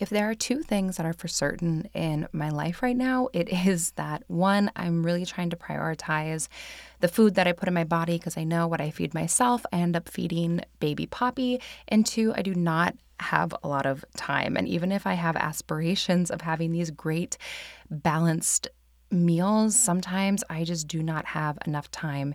If there are two things that are for certain in my life right now, it is that one, I'm really trying to prioritize the food that I put in my body because I know what I feed myself, I end up feeding baby Poppy. And two, I do not have a lot of time. And even if I have aspirations of having these great, balanced meals, sometimes I just do not have enough time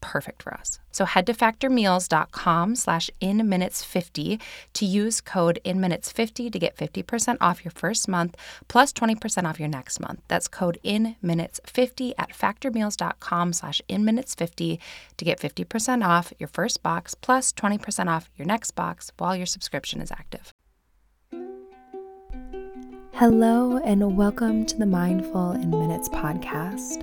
perfect for us. So head to factormeals.com slash inminutes50 to use code inminutes50 to get 50% off your first month plus 20% off your next month. That's code inminutes50 at factormeals.com slash inminutes50 to get 50% off your first box plus 20% off your next box while your subscription is active. Hello, and welcome to the Mindful in Minutes podcast,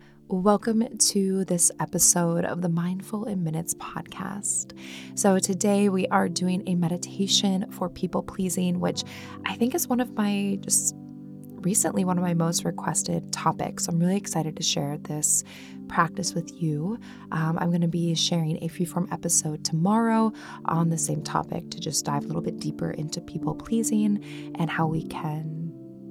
Welcome to this episode of the Mindful in Minutes podcast. So, today we are doing a meditation for people pleasing, which I think is one of my just recently one of my most requested topics. I'm really excited to share this practice with you. Um, I'm going to be sharing a freeform episode tomorrow on the same topic to just dive a little bit deeper into people pleasing and how we can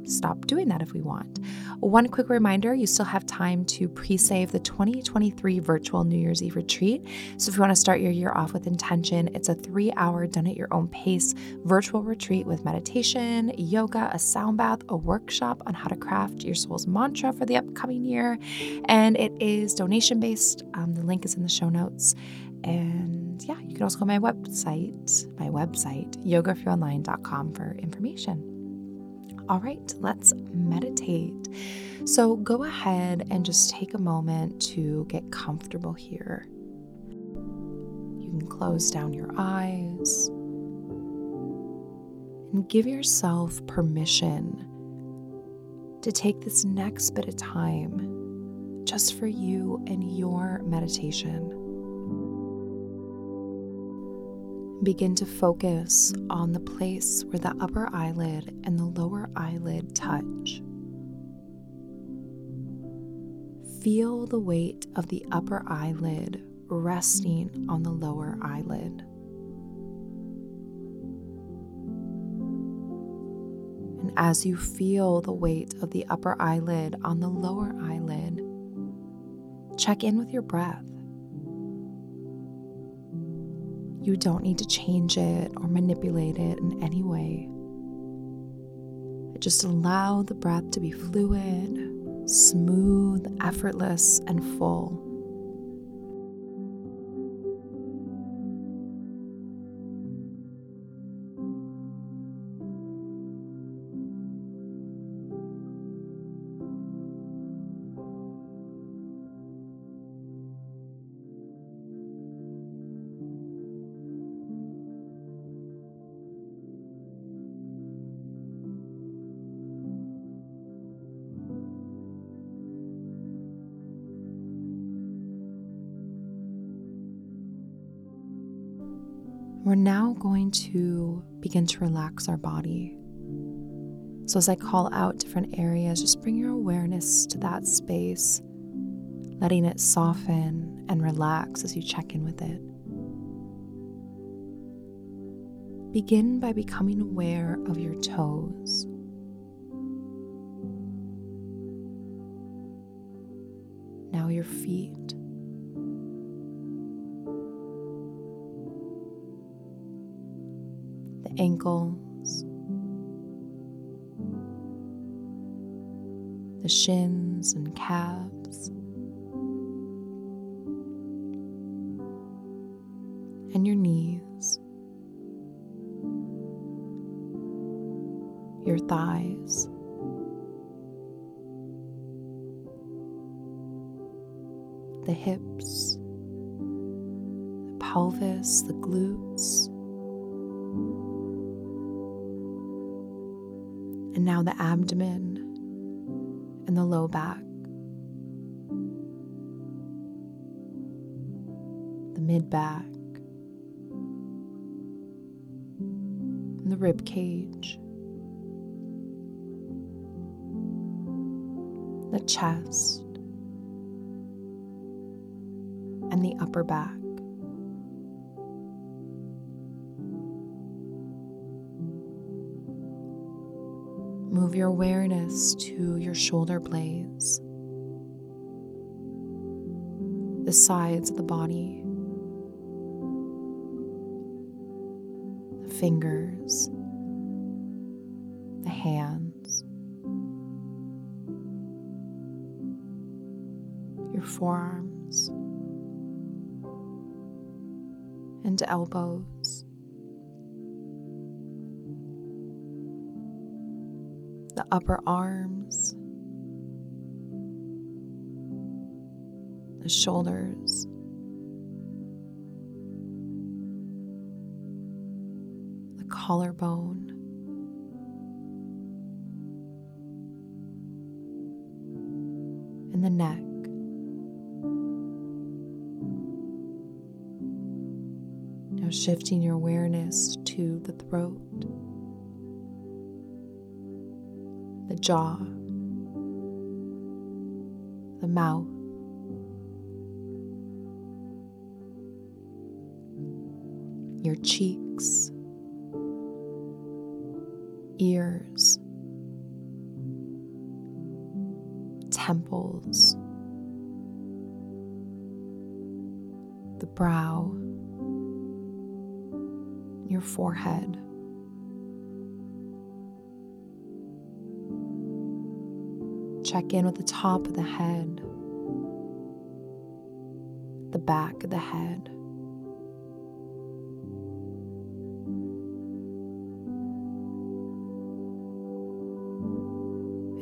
stop doing that if we want. One quick reminder you still have time to pre save the 2023 virtual New Year's Eve retreat. So if you want to start your year off with intention, it's a three hour, done at your own pace virtual retreat with meditation, yoga, a sound bath, a workshop on how to craft your soul's mantra for the upcoming year. And it is donation based. Um, the link is in the show notes. And yeah, you can also go to my website, my website, yogaforyouonline.com for information. All right, let's meditate. So go ahead and just take a moment to get comfortable here. You can close down your eyes and give yourself permission to take this next bit of time just for you and your meditation. Begin to focus on the place where the upper eyelid and the lower eyelid touch. Feel the weight of the upper eyelid resting on the lower eyelid. And as you feel the weight of the upper eyelid on the lower eyelid, check in with your breath. You don't need to change it or manipulate it in any way. Just allow the breath to be fluid, smooth, effortless, and full. We're now going to begin to relax our body. So, as I call out different areas, just bring your awareness to that space, letting it soften and relax as you check in with it. Begin by becoming aware of your toes. Now, your feet. Ankles, the shins and calves, and your knees, your thighs. the hips, the pelvis, the glutes. And now the abdomen and the low back, the mid back, and the rib cage, the chest and the upper back. Move your awareness to your shoulder blades, the sides of the body, the fingers, the hands, your forearms and elbows. Upper arms, the shoulders, the collarbone. And the neck. Now, shifting your awareness to the throat, the jaw, the mouth. Your cheeks, ears, temples, the brow your forehead. Check in with the top of the head, the back of the head.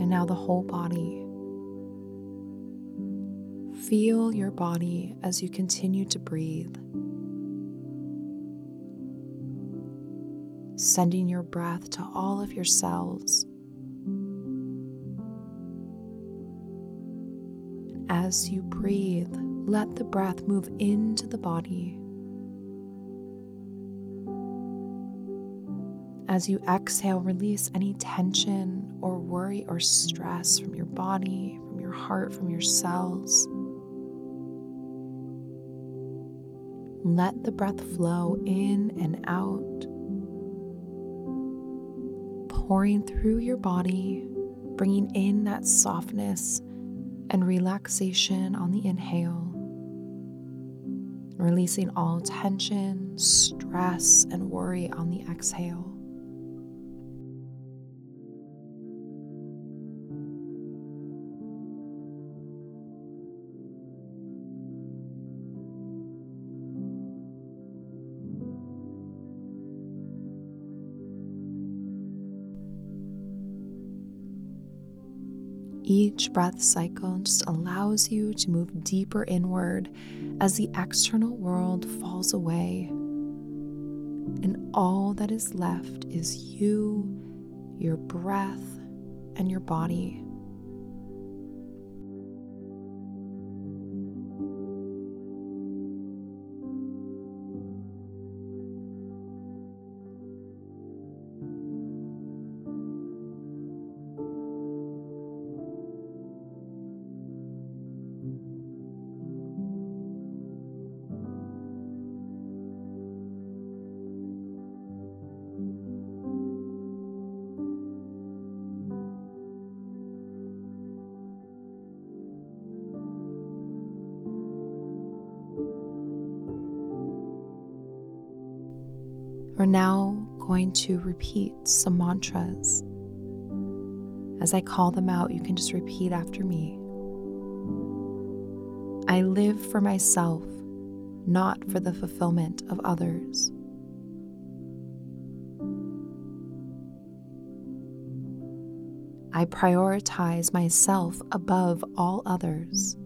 And now the whole body. Feel your body as you continue to breathe. sending your breath to all of your cells. As you breathe, let the breath move into the body. As you exhale, release any tension or worry or stress from your body, from your heart, from your cells. Let the breath flow in and out pouring through your body, bringing in that softness and relaxation on the inhale, releasing all tension, stress, and worry on the exhale. Each breath cycle just allows you to move deeper inward as the external world falls away. And all that is left is you, your breath, and your body. We're now going to repeat some mantras. As I call them out, you can just repeat after me. I live for myself, not for the fulfillment of others. I prioritize myself above all others.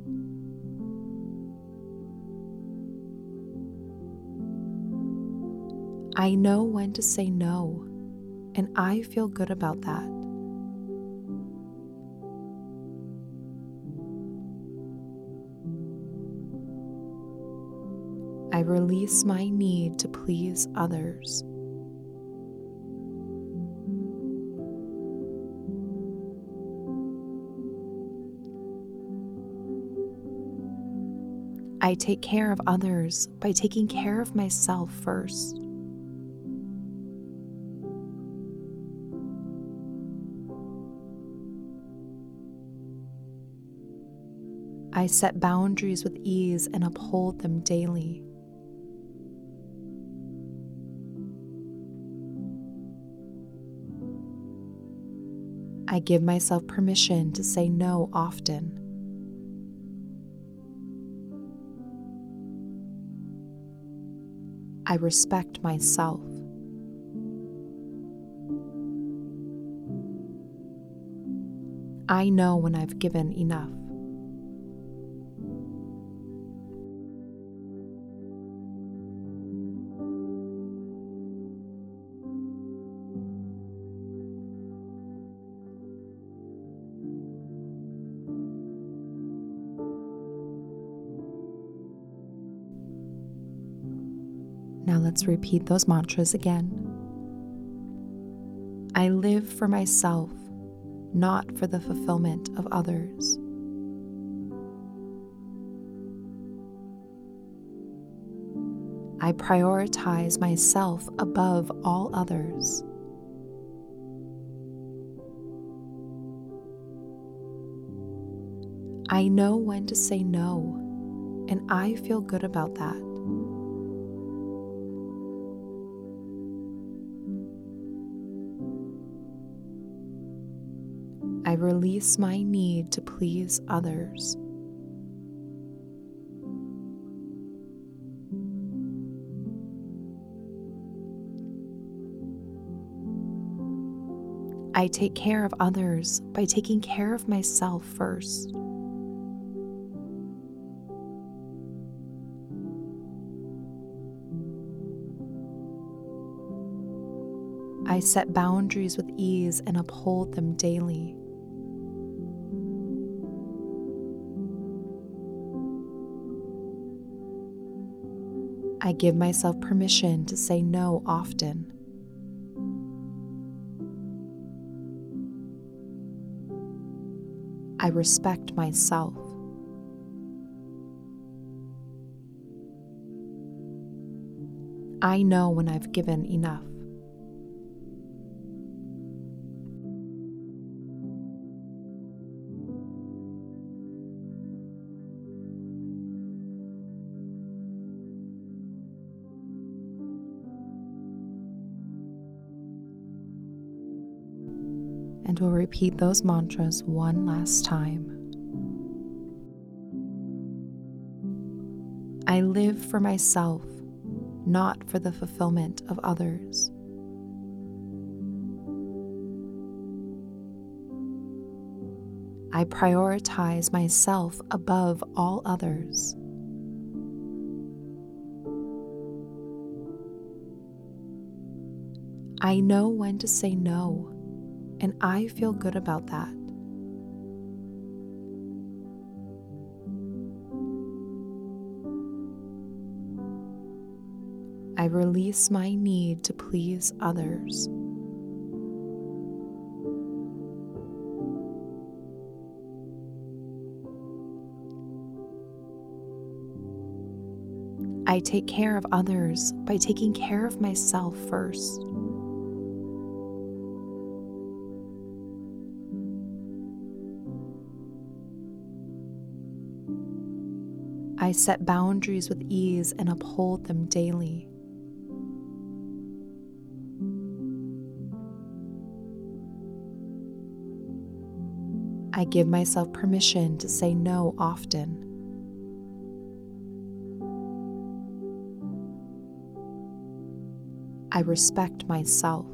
I know when to say no, and I feel good about that. I release my need to please others. I take care of others by taking care of myself first. I set boundaries with ease and uphold them daily. I give myself permission to say no often. I respect myself. I know when I've given enough. Now let's repeat those mantras again. I live for myself, not for the fulfillment of others. I prioritize myself above all others. I know when to say no, and I feel good about that. Release my need to please others. I take care of others by taking care of myself first. I set boundaries with ease and uphold them daily. I give myself permission to say no often. I respect myself. I know when I've given enough. We'll repeat those mantras one last time. I live for myself, not for the fulfillment of others. I prioritize myself above all others. I know when to say no and I feel good about that. I release my need to please others. I take care of others by taking care of myself first. I set boundaries with ease and uphold them daily. I give myself permission to say no often. I respect myself.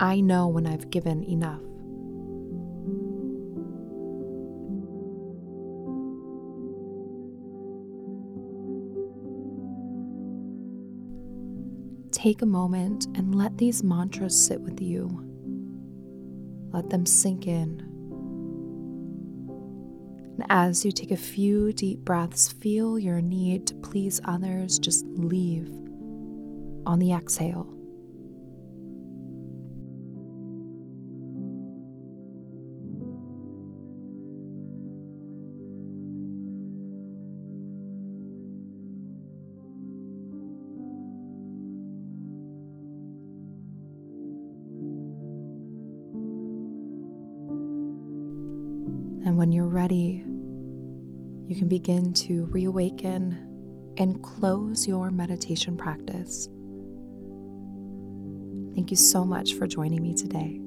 I know when I've given enough. Take a moment and let these mantras sit with you. Let them sink in. And as you take a few deep breaths, feel your need to please others just leave on the exhale. And when you're ready, you can begin to reawaken and close your meditation practice. Thank you so much for joining me today.